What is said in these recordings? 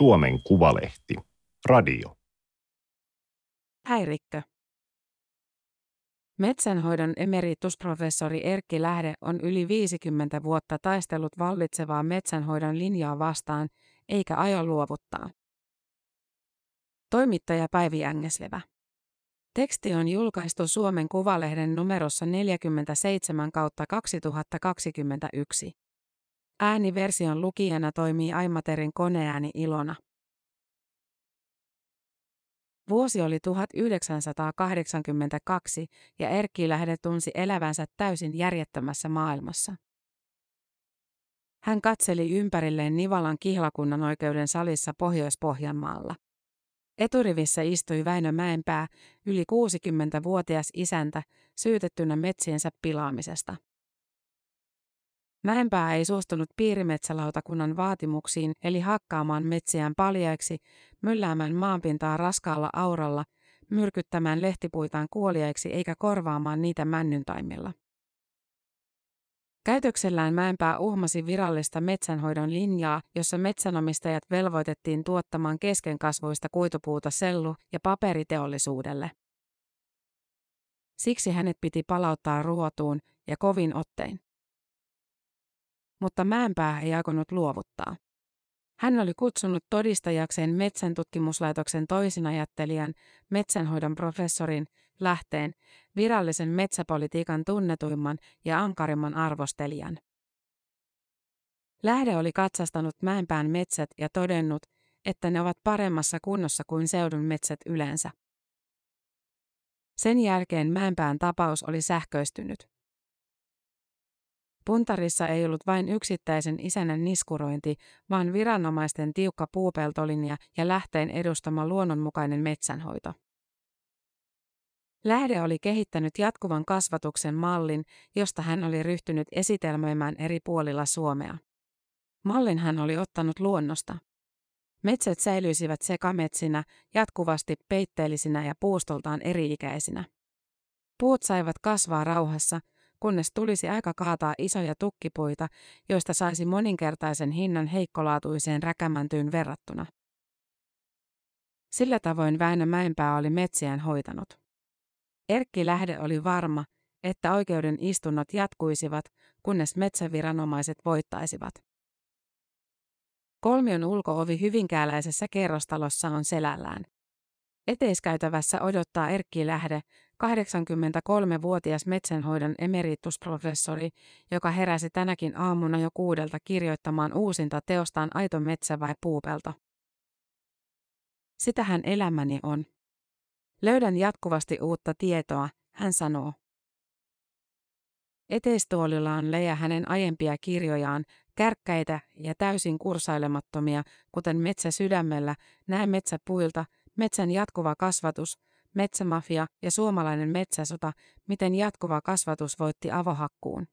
Suomen Kuvalehti. Radio. Häirikkö. Metsänhoidon emeritusprofessori Erkki Lähde on yli 50 vuotta taistellut vallitsevaa metsänhoidon linjaa vastaan, eikä aio luovuttaa. Toimittaja Päivi Ängeslevä. Teksti on julkaistu Suomen Kuvalehden numerossa 47 kautta 2021. Ääniversion lukijana toimii Aimaterin koneääni Ilona. Vuosi oli 1982 ja Erkki Lähde tunsi elävänsä täysin järjettömässä maailmassa. Hän katseli ympärilleen Nivalan kihlakunnan oikeuden salissa Pohjois-Pohjanmaalla. Eturivissä istui Väinö Mäenpää, yli 60-vuotias isäntä, syytettynä metsiensä pilaamisesta. Mäenpää ei suostunut piirimetsälautakunnan vaatimuksiin eli hakkaamaan metsiään paljaiksi, mylläämään maanpintaa raskaalla auralla, myrkyttämään lehtipuitaan kuoliaiksi eikä korvaamaan niitä männyntaimilla. Käytöksellään Mäenpää uhmasi virallista metsänhoidon linjaa, jossa metsänomistajat velvoitettiin tuottamaan keskenkasvuista kuitupuuta sellu- ja paperiteollisuudelle. Siksi hänet piti palauttaa ruotuun ja kovin ottein mutta Mäenpää ei aikonut luovuttaa. Hän oli kutsunut todistajakseen metsäntutkimuslaitoksen toisinajattelijan, metsänhoidon professorin, lähteen, virallisen metsäpolitiikan tunnetuimman ja ankarimman arvostelijan. Lähde oli katsastanut Mäenpään metsät ja todennut, että ne ovat paremmassa kunnossa kuin seudun metsät yleensä. Sen jälkeen Mäenpään tapaus oli sähköistynyt. Puntarissa ei ollut vain yksittäisen isännän niskurointi, vaan viranomaisten tiukka puupeltolinja ja lähteen edustama luonnonmukainen metsänhoito. Lähde oli kehittänyt jatkuvan kasvatuksen mallin, josta hän oli ryhtynyt esitelmöimään eri puolilla Suomea. Mallin hän oli ottanut luonnosta. Metsät säilyisivät sekametsinä, jatkuvasti peitteellisinä ja puustoltaan eri-ikäisinä. Puut saivat kasvaa rauhassa, kunnes tulisi aika kaataa isoja tukkipuita, joista saisi moninkertaisen hinnan heikkolaatuiseen räkämäntyyn verrattuna. Sillä tavoin Väinö Mäenpää oli metsiään hoitanut. Erkki Lähde oli varma, että oikeuden istunnot jatkuisivat, kunnes metsäviranomaiset voittaisivat. Kolmion ulkoovi hyvinkääläisessä kerrostalossa on selällään. Eteiskäytävässä odottaa Erkki Lähde, 83-vuotias metsänhoidon emeritusprofessori, joka heräsi tänäkin aamuna jo kuudelta kirjoittamaan uusinta teostaan Aito metsä vai puupelto. Sitähän elämäni on. Löydän jatkuvasti uutta tietoa, hän sanoo. Eteistuolilla on Leija hänen aiempia kirjojaan, kärkkäitä ja täysin kursailemattomia, kuten Metsä sydämellä, Näe metsäpuilta, Metsän jatkuva kasvatus, Metsämafia ja suomalainen metsäsota, miten jatkuva kasvatus voitti avohakkuun.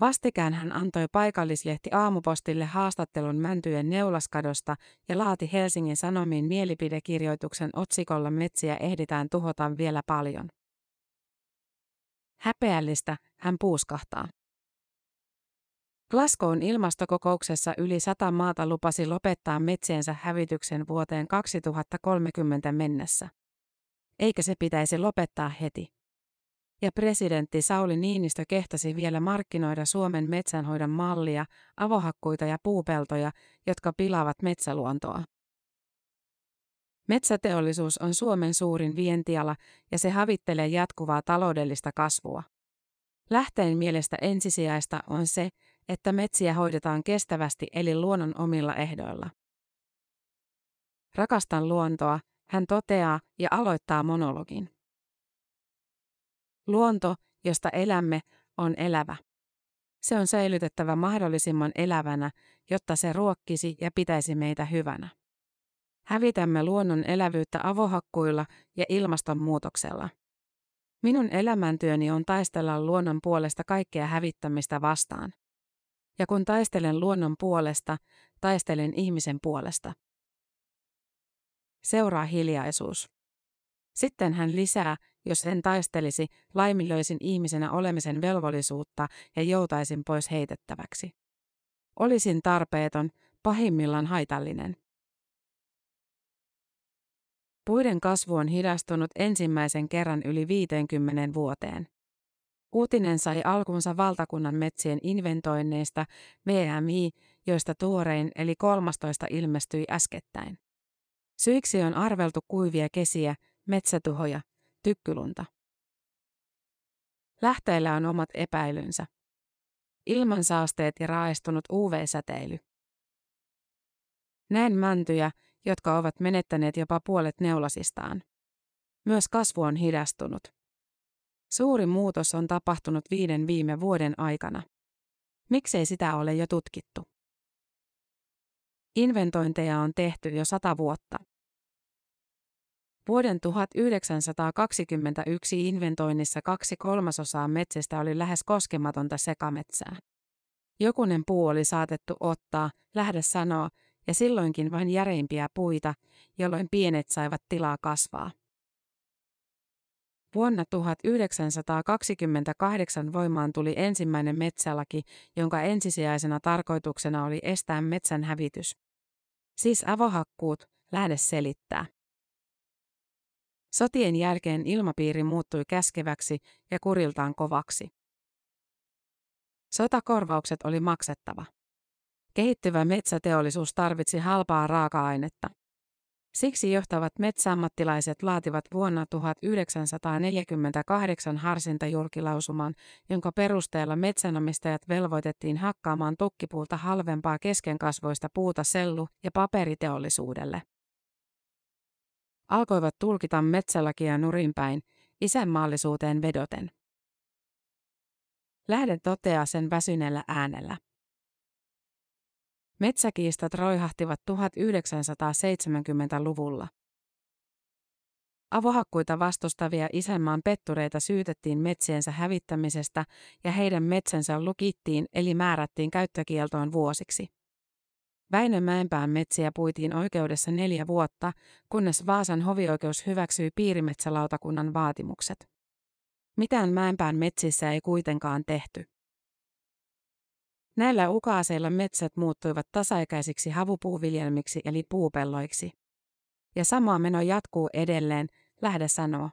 Vastikään hän antoi paikallislehti Aamupostille haastattelun mäntyjen neulaskadosta ja laati Helsingin Sanomiin mielipidekirjoituksen otsikolla Metsiä ehditään tuhota vielä paljon. Häpeällistä, hän puuskahtaa. Glasgown ilmastokokouksessa yli sata maata lupasi lopettaa metsiensä hävityksen vuoteen 2030 mennessä. Eikä se pitäisi lopettaa heti. Ja presidentti Sauli Niinistö kehtasi vielä markkinoida Suomen metsänhoidon mallia, avohakkuita ja puupeltoja, jotka pilaavat metsäluontoa. Metsäteollisuus on Suomen suurin vientiala ja se havittelee jatkuvaa taloudellista kasvua. Lähteen mielestä ensisijaista on se, että metsiä hoidetaan kestävästi eli luonnon omilla ehdoilla. Rakastan luontoa, hän toteaa ja aloittaa monologin. Luonto, josta elämme, on elävä. Se on säilytettävä mahdollisimman elävänä, jotta se ruokkisi ja pitäisi meitä hyvänä. Hävitämme luonnon elävyyttä avohakkuilla ja ilmastonmuutoksella. Minun elämäntyöni on taistella luonnon puolesta kaikkea hävittämistä vastaan. Ja kun taistelen luonnon puolesta, taistelen ihmisen puolesta. Seuraa hiljaisuus. Sitten hän lisää, jos en taistelisi, laiminlöisin ihmisenä olemisen velvollisuutta ja joutaisin pois heitettäväksi. Olisin tarpeeton, pahimmillaan haitallinen. Puiden kasvu on hidastunut ensimmäisen kerran yli 50 vuoteen. Uutinen sai alkunsa valtakunnan metsien inventoinneista VMI, joista tuorein eli 13 ilmestyi äskettäin. Syiksi on arveltu kuivia kesiä, metsätuhoja, tykkylunta. Lähteillä on omat epäilynsä. Ilmansaasteet ja raaistunut UV-säteily. Näen mäntyjä, jotka ovat menettäneet jopa puolet neulasistaan. Myös kasvu on hidastunut. Suuri muutos on tapahtunut viiden viime vuoden aikana. Miksei sitä ole jo tutkittu? Inventointeja on tehty jo sata vuotta. Vuoden 1921 inventoinnissa kaksi kolmasosaa metsästä oli lähes koskematonta sekametsää. Jokunen puu oli saatettu ottaa, lähde sanoa, ja silloinkin vain järeimpiä puita, jolloin pienet saivat tilaa kasvaa. Vuonna 1928 voimaan tuli ensimmäinen metsälaki, jonka ensisijaisena tarkoituksena oli estää metsän hävitys. Siis avohakkuut, lähde selittää. Sotien jälkeen ilmapiiri muuttui käskeväksi ja kuriltaan kovaksi. Sotakorvaukset oli maksettava. Kehittyvä metsäteollisuus tarvitsi halpaa raaka-ainetta. Siksi johtavat metsäammattilaiset laativat vuonna 1948 harsintajulkilausuman, jonka perusteella metsänomistajat velvoitettiin hakkaamaan tukkipuulta halvempaa keskenkasvoista puuta sellu- ja paperiteollisuudelle. Alkoivat tulkita metsälakia nurinpäin, isänmaallisuuteen vedoten. Lähde toteaa sen väsyneellä äänellä. Metsäkiistat roihahtivat 1970-luvulla. Avohakkuita vastustavia isänmaan pettureita syytettiin metsiensä hävittämisestä ja heidän metsänsä lukittiin eli määrättiin käyttökieltoon vuosiksi. Väinö Mäenpään metsiä puitiin oikeudessa neljä vuotta, kunnes Vaasan hovioikeus hyväksyi piirimetsälautakunnan vaatimukset. Mitään Mäenpään metsissä ei kuitenkaan tehty. Näillä ukaaseilla metsät muuttuivat tasaikäisiksi havupuuviljelmiksi eli puupelloiksi. Ja sama meno jatkuu edelleen, lähde sanoa.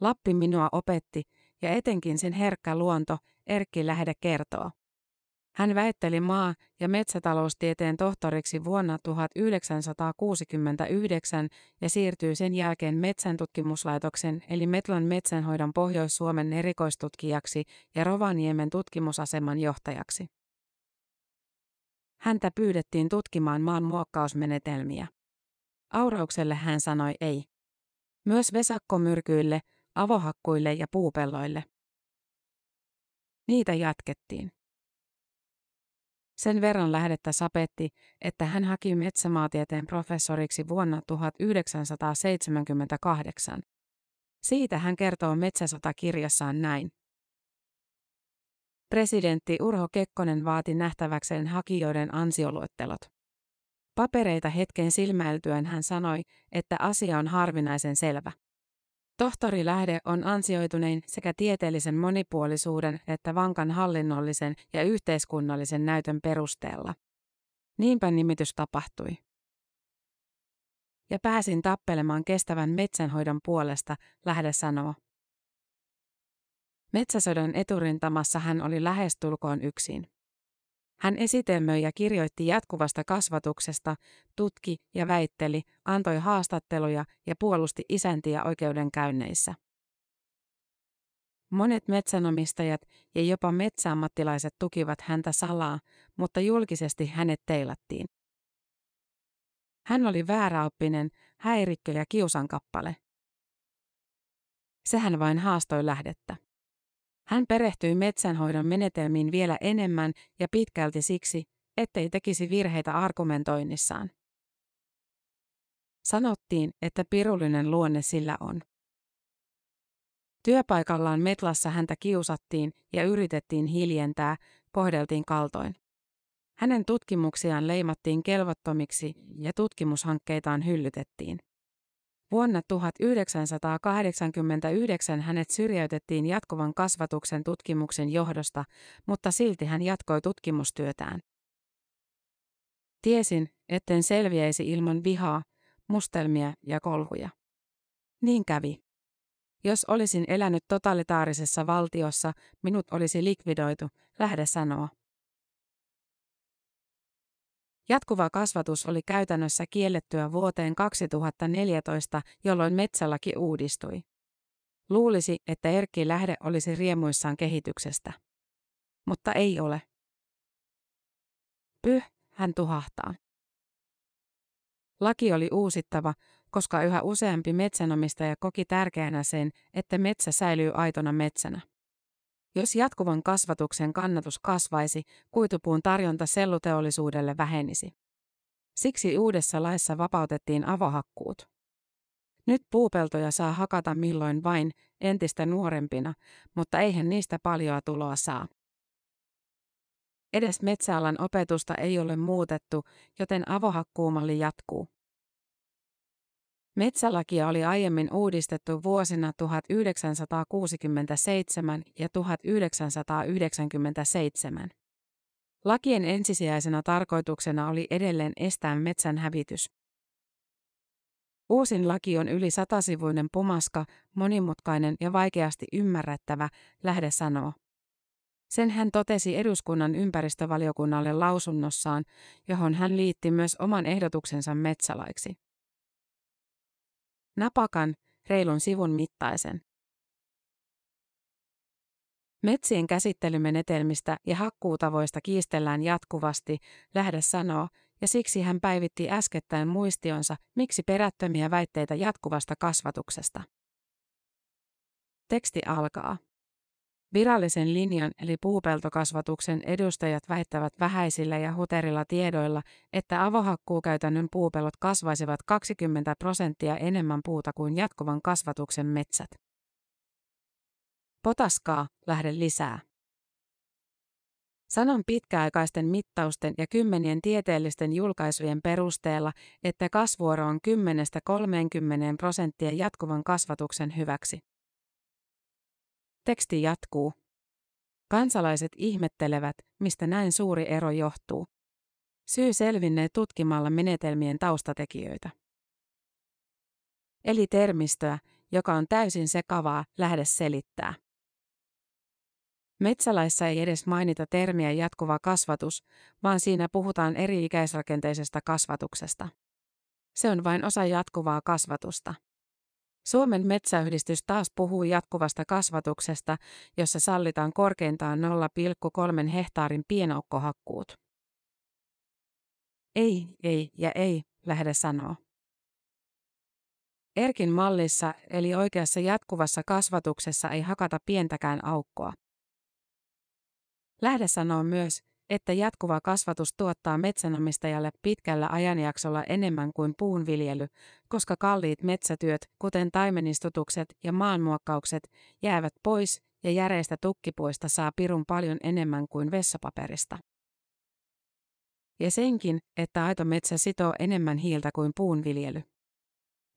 Lappi minua opetti, ja etenkin sen herkkä luonto, Erkki Lähde kertoo. Hän väitteli maa- ja metsätaloustieteen tohtoriksi vuonna 1969 ja siirtyi sen jälkeen Metsäntutkimuslaitoksen eli Metlan metsänhoidon Pohjois-Suomen erikoistutkijaksi ja Rovaniemen tutkimusaseman johtajaksi. Häntä pyydettiin tutkimaan maan muokkausmenetelmiä. Auraukselle hän sanoi ei. Myös vesakkomyrkyille, avohakkuille ja puupelloille. Niitä jatkettiin. Sen verran lähdettä sapetti, että hän haki metsämaatieteen professoriksi vuonna 1978. Siitä hän kertoo Metsäsota-kirjassaan näin. Presidentti Urho Kekkonen vaati nähtäväkseen hakijoiden ansioluettelot. Papereita hetken silmäiltyön hän sanoi, että asia on harvinaisen selvä. Tohtori Lähde on ansioitunein sekä tieteellisen monipuolisuuden että vankan hallinnollisen ja yhteiskunnallisen näytön perusteella. Niinpä nimitys tapahtui. Ja pääsin tappelemaan kestävän metsänhoidon puolesta, Lähde sanoo. Metsäsodan eturintamassa hän oli lähestulkoon yksin. Hän esitelmöi ja kirjoitti jatkuvasta kasvatuksesta, tutki ja väitteli, antoi haastatteluja ja puolusti isäntiä oikeudenkäynneissä. Monet metsänomistajat ja jopa metsäammattilaiset tukivat häntä salaa, mutta julkisesti hänet teilattiin. Hän oli vääräoppinen, häirikkö ja kiusankappale. Sehän vain haastoi lähdettä. Hän perehtyi metsänhoidon menetelmiin vielä enemmän ja pitkälti siksi, ettei tekisi virheitä argumentoinnissaan. Sanottiin, että pirullinen luonne sillä on. Työpaikallaan Metlassa häntä kiusattiin ja yritettiin hiljentää, kohdeltiin kaltoin. Hänen tutkimuksiaan leimattiin kelvottomiksi ja tutkimushankkeitaan hyllytettiin. Vuonna 1989 hänet syrjäytettiin jatkuvan kasvatuksen tutkimuksen johdosta, mutta silti hän jatkoi tutkimustyötään. Tiesin, etten selviäisi ilman vihaa, mustelmia ja kolhuja. Niin kävi. Jos olisin elänyt totalitaarisessa valtiossa, minut olisi likvidoitu, lähde sanoa. Jatkuva kasvatus oli käytännössä kiellettyä vuoteen 2014, jolloin metsälaki uudistui. Luulisi, että Erkki Lähde olisi riemuissaan kehityksestä. Mutta ei ole. Pyh, hän tuhahtaa. Laki oli uusittava, koska yhä useampi metsänomistaja koki tärkeänä sen, että metsä säilyy aitona metsänä. Jos jatkuvan kasvatuksen kannatus kasvaisi, kuitupuun tarjonta selluteollisuudelle vähenisi. Siksi uudessa laissa vapautettiin avohakkuut. Nyt puupeltoja saa hakata milloin vain, entistä nuorempina, mutta eihän niistä paljoa tuloa saa. Edes metsäalan opetusta ei ole muutettu, joten avohakkuumalli jatkuu. Metsälakia oli aiemmin uudistettu vuosina 1967 ja 1997. Lakien ensisijaisena tarkoituksena oli edelleen estää metsän hävitys. Uusin laki on yli satasivuinen pumaska, monimutkainen ja vaikeasti ymmärrettävä, lähde sanoo. Sen hän totesi eduskunnan ympäristövaliokunnalle lausunnossaan, johon hän liitti myös oman ehdotuksensa metsälaiksi. Napakan, reilun sivun mittaisen. Metsien käsittelymenetelmistä ja hakkuutavoista kiistellään jatkuvasti, lähde sanoo, ja siksi hän päivitti äskettäin muistionsa, miksi perättömiä väitteitä jatkuvasta kasvatuksesta. Teksti alkaa. Virallisen linjan eli puupeltokasvatuksen edustajat väittävät vähäisillä ja huterilla tiedoilla, että avohakkuukäytännön puupelot kasvaisivat 20 prosenttia enemmän puuta kuin jatkuvan kasvatuksen metsät. Potaskaa, lähde lisää. Sanon pitkäaikaisten mittausten ja kymmenien tieteellisten julkaisujen perusteella, että kasvuoro on 10-30 prosenttia jatkuvan kasvatuksen hyväksi. Teksti jatkuu. Kansalaiset ihmettelevät, mistä näin suuri ero johtuu. Syy selvinnee tutkimalla menetelmien taustatekijöitä. Eli termistöä, joka on täysin sekavaa, lähde selittää. Metsälaissa ei edes mainita termiä jatkuva kasvatus, vaan siinä puhutaan eri-ikäisrakenteisesta kasvatuksesta. Se on vain osa jatkuvaa kasvatusta. Suomen metsäyhdistys taas puhuu jatkuvasta kasvatuksesta, jossa sallitaan korkeintaan 0,3 hehtaarin pienoukkohakkuut. Ei, ei ja ei, lähde sanoo. Erkin mallissa, eli oikeassa jatkuvassa kasvatuksessa ei hakata pientäkään aukkoa. Lähde sanoo myös, että jatkuva kasvatus tuottaa metsänomistajalle pitkällä ajanjaksolla enemmän kuin puunviljely, koska kalliit metsätyöt, kuten taimenistutukset ja maanmuokkaukset, jäävät pois ja järeistä tukkipuista saa pirun paljon enemmän kuin vessapaperista. Ja senkin, että aito metsä sitoo enemmän hiiltä kuin puunviljely.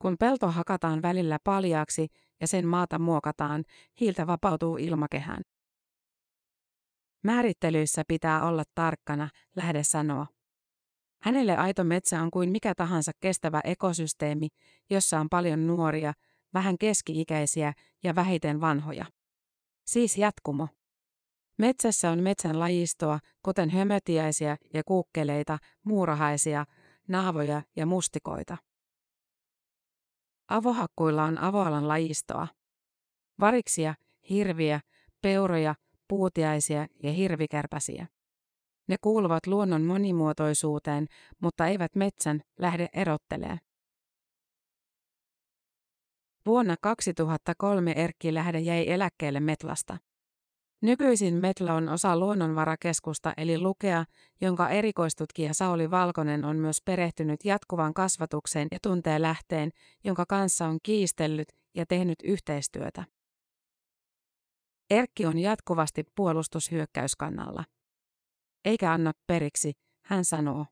Kun pelto hakataan välillä paljaaksi ja sen maata muokataan, hiiltä vapautuu ilmakehään. Määrittelyissä pitää olla tarkkana, lähde sanoa. Hänelle aito metsä on kuin mikä tahansa kestävä ekosysteemi, jossa on paljon nuoria, vähän keski-ikäisiä ja vähiten vanhoja. Siis jatkumo. Metsässä on metsän lajistoa, kuten hömötiäisiä ja kuukkeleita, muurahaisia, naavoja ja mustikoita. Avohakkuilla on avoalan lajistoa. Variksia, hirviä, peuroja, puutiaisia ja hirvikärpäsiä. Ne kuuluvat luonnon monimuotoisuuteen, mutta eivät metsän lähde erottelee. Vuonna 2003 Erkki Lähde jäi eläkkeelle Metlasta. Nykyisin Metla on osa luonnonvarakeskusta eli Lukea, jonka erikoistutkija Sauli Valkonen on myös perehtynyt jatkuvaan kasvatukseen ja tuntee lähteen, jonka kanssa on kiistellyt ja tehnyt yhteistyötä. Erkki on jatkuvasti puolustushyökkäyskannalla. Eikä anna periksi, hän sanoo.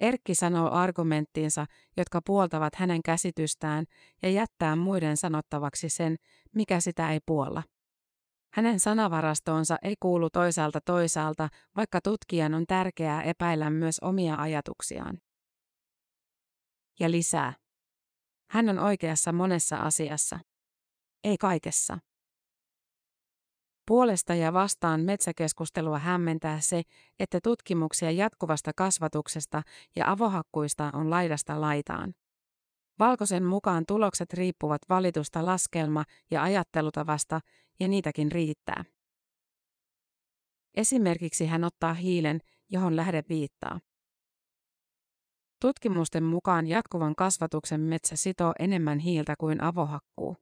Erkki sanoo argumenttinsa, jotka puoltavat hänen käsitystään, ja jättää muiden sanottavaksi sen, mikä sitä ei puolla. Hänen sanavarastoonsa ei kuulu toisaalta toisaalta, vaikka tutkijan on tärkeää epäillä myös omia ajatuksiaan. Ja lisää. Hän on oikeassa monessa asiassa. Ei kaikessa. Puolesta ja vastaan metsäkeskustelua hämmentää se, että tutkimuksia jatkuvasta kasvatuksesta ja avohakkuista on laidasta laitaan. Valkoisen mukaan tulokset riippuvat valitusta laskelma- ja ajattelutavasta, ja niitäkin riittää. Esimerkiksi hän ottaa hiilen, johon lähde viittaa. Tutkimusten mukaan jatkuvan kasvatuksen metsä sitoo enemmän hiiltä kuin avohakkuu.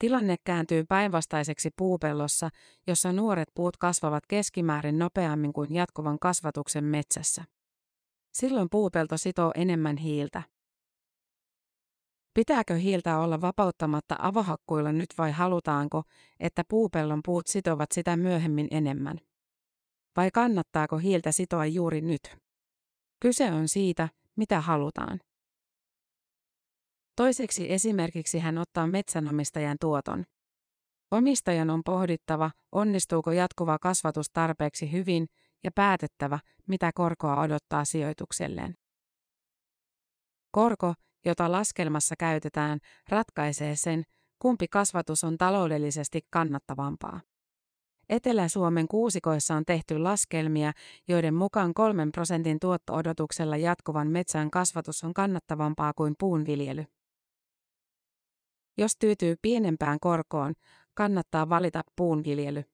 Tilanne kääntyy päinvastaiseksi puupellossa, jossa nuoret puut kasvavat keskimäärin nopeammin kuin jatkuvan kasvatuksen metsässä. Silloin puupelto sitoo enemmän hiiltä. Pitääkö hiiltä olla vapauttamatta avohakkuilla nyt vai halutaanko, että puupellon puut sitovat sitä myöhemmin enemmän? Vai kannattaako hiiltä sitoa juuri nyt? Kyse on siitä, mitä halutaan. Toiseksi esimerkiksi hän ottaa metsänomistajan tuoton. Omistajan on pohdittava, onnistuuko jatkuva kasvatus tarpeeksi hyvin ja päätettävä, mitä korkoa odottaa sijoitukselleen. Korko, jota laskelmassa käytetään, ratkaisee sen, kumpi kasvatus on taloudellisesti kannattavampaa. Etelä-Suomen kuusikoissa on tehty laskelmia, joiden mukaan kolmen prosentin tuotto-odotuksella jatkuvan metsän kasvatus on kannattavampaa kuin puunviljely. Jos tyytyy pienempään korkoon, kannattaa valita puunviljely.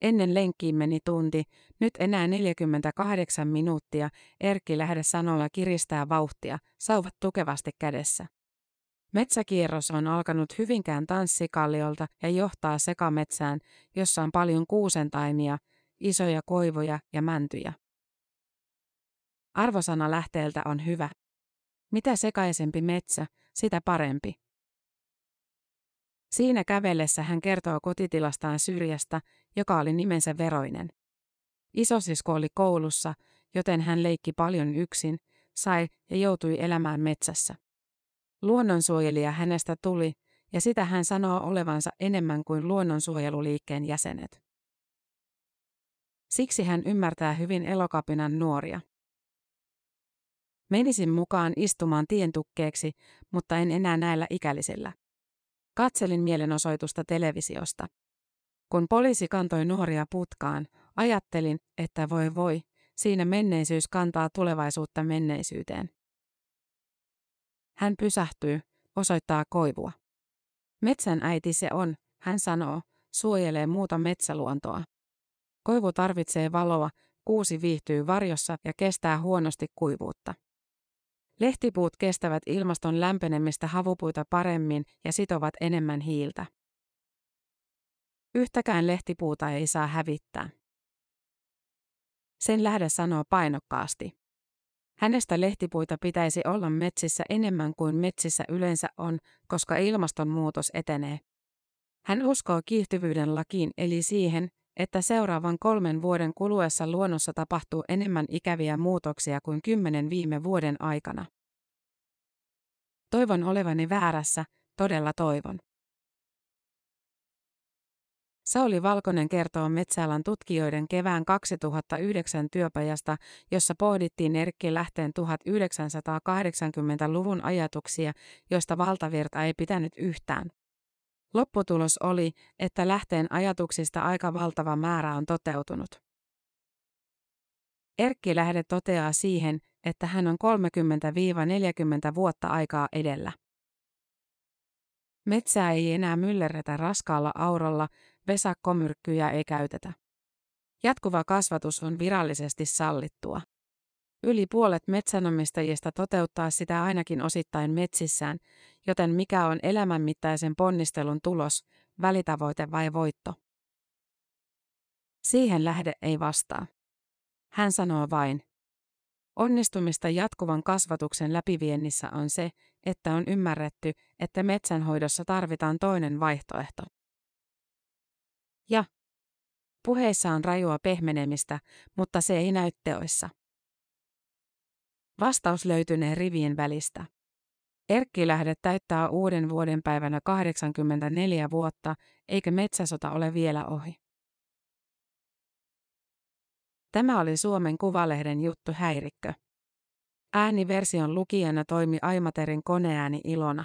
Ennen lenkkiin meni tunti, nyt enää 48 minuuttia, Erkki lähde sanolla kiristää vauhtia, sauvat tukevasti kädessä. Metsäkierros on alkanut Hyvinkään tanssikalliolta ja johtaa sekametsään, jossa on paljon kuusentaimia, isoja koivoja ja mäntyjä. Arvosana lähteeltä on hyvä. Mitä sekaisempi metsä, sitä parempi. Siinä kävellessä hän kertoo kotitilastaan syrjästä, joka oli nimensä Veroinen. Isosisko oli koulussa, joten hän leikki paljon yksin, sai ja joutui elämään metsässä. Luonnonsuojelija hänestä tuli, ja sitä hän sanoo olevansa enemmän kuin luonnonsuojeluliikkeen jäsenet. Siksi hän ymmärtää hyvin elokapinan nuoria. Menisin mukaan istumaan tientukkeeksi, mutta en enää näillä ikälisillä. Katselin mielenosoitusta televisiosta. Kun poliisi kantoi nuoria putkaan, ajattelin, että voi voi, siinä menneisyys kantaa tulevaisuutta menneisyyteen. Hän pysähtyy, osoittaa koivua. Metsän äiti se on, hän sanoo, suojelee muuta metsäluontoa. Koivu tarvitsee valoa, kuusi viihtyy varjossa ja kestää huonosti kuivuutta. Lehtipuut kestävät ilmaston lämpenemistä havupuita paremmin ja sitovat enemmän hiiltä. Yhtäkään lehtipuuta ei saa hävittää. Sen lähde sanoo painokkaasti. Hänestä lehtipuita pitäisi olla metsissä enemmän kuin metsissä yleensä on, koska ilmastonmuutos etenee. Hän uskoo kiihtyvyyden lakiin eli siihen, että seuraavan kolmen vuoden kuluessa luonnossa tapahtuu enemmän ikäviä muutoksia kuin kymmenen viime vuoden aikana. Toivon olevani väärässä, todella toivon. Sauli Valkonen kertoo metsäalan tutkijoiden kevään 2009 työpajasta, jossa pohdittiin Erkki Lähteen 1980-luvun ajatuksia, joista valtavirta ei pitänyt yhtään. Lopputulos oli, että Lähteen ajatuksista aika valtava määrä on toteutunut. Erkki Lähde toteaa siihen, että hän on 30-40 vuotta aikaa edellä. Metsää ei enää myllerretä raskaalla aurolla, vesakkomyrkkyjä ei käytetä. Jatkuva kasvatus on virallisesti sallittua. Yli puolet metsänomistajista toteuttaa sitä ainakin osittain metsissään, joten mikä on elämänmittaisen ponnistelun tulos, välitavoite vai voitto? Siihen lähde ei vastaa. Hän sanoo vain, Onnistumista jatkuvan kasvatuksen läpiviennissä on se, että on ymmärretty, että metsänhoidossa tarvitaan toinen vaihtoehto. Ja Puheissa on rajua pehmenemistä, mutta se ei näy teoissa. Vastaus löytynee rivien välistä. Erkkilähde täyttää uuden vuoden päivänä 84 vuotta, eikä metsäsota ole vielä ohi. Tämä oli Suomen Kuvalehden juttu häirikkö. Ääniversion lukijana toimi Aimaterin koneääni Ilona.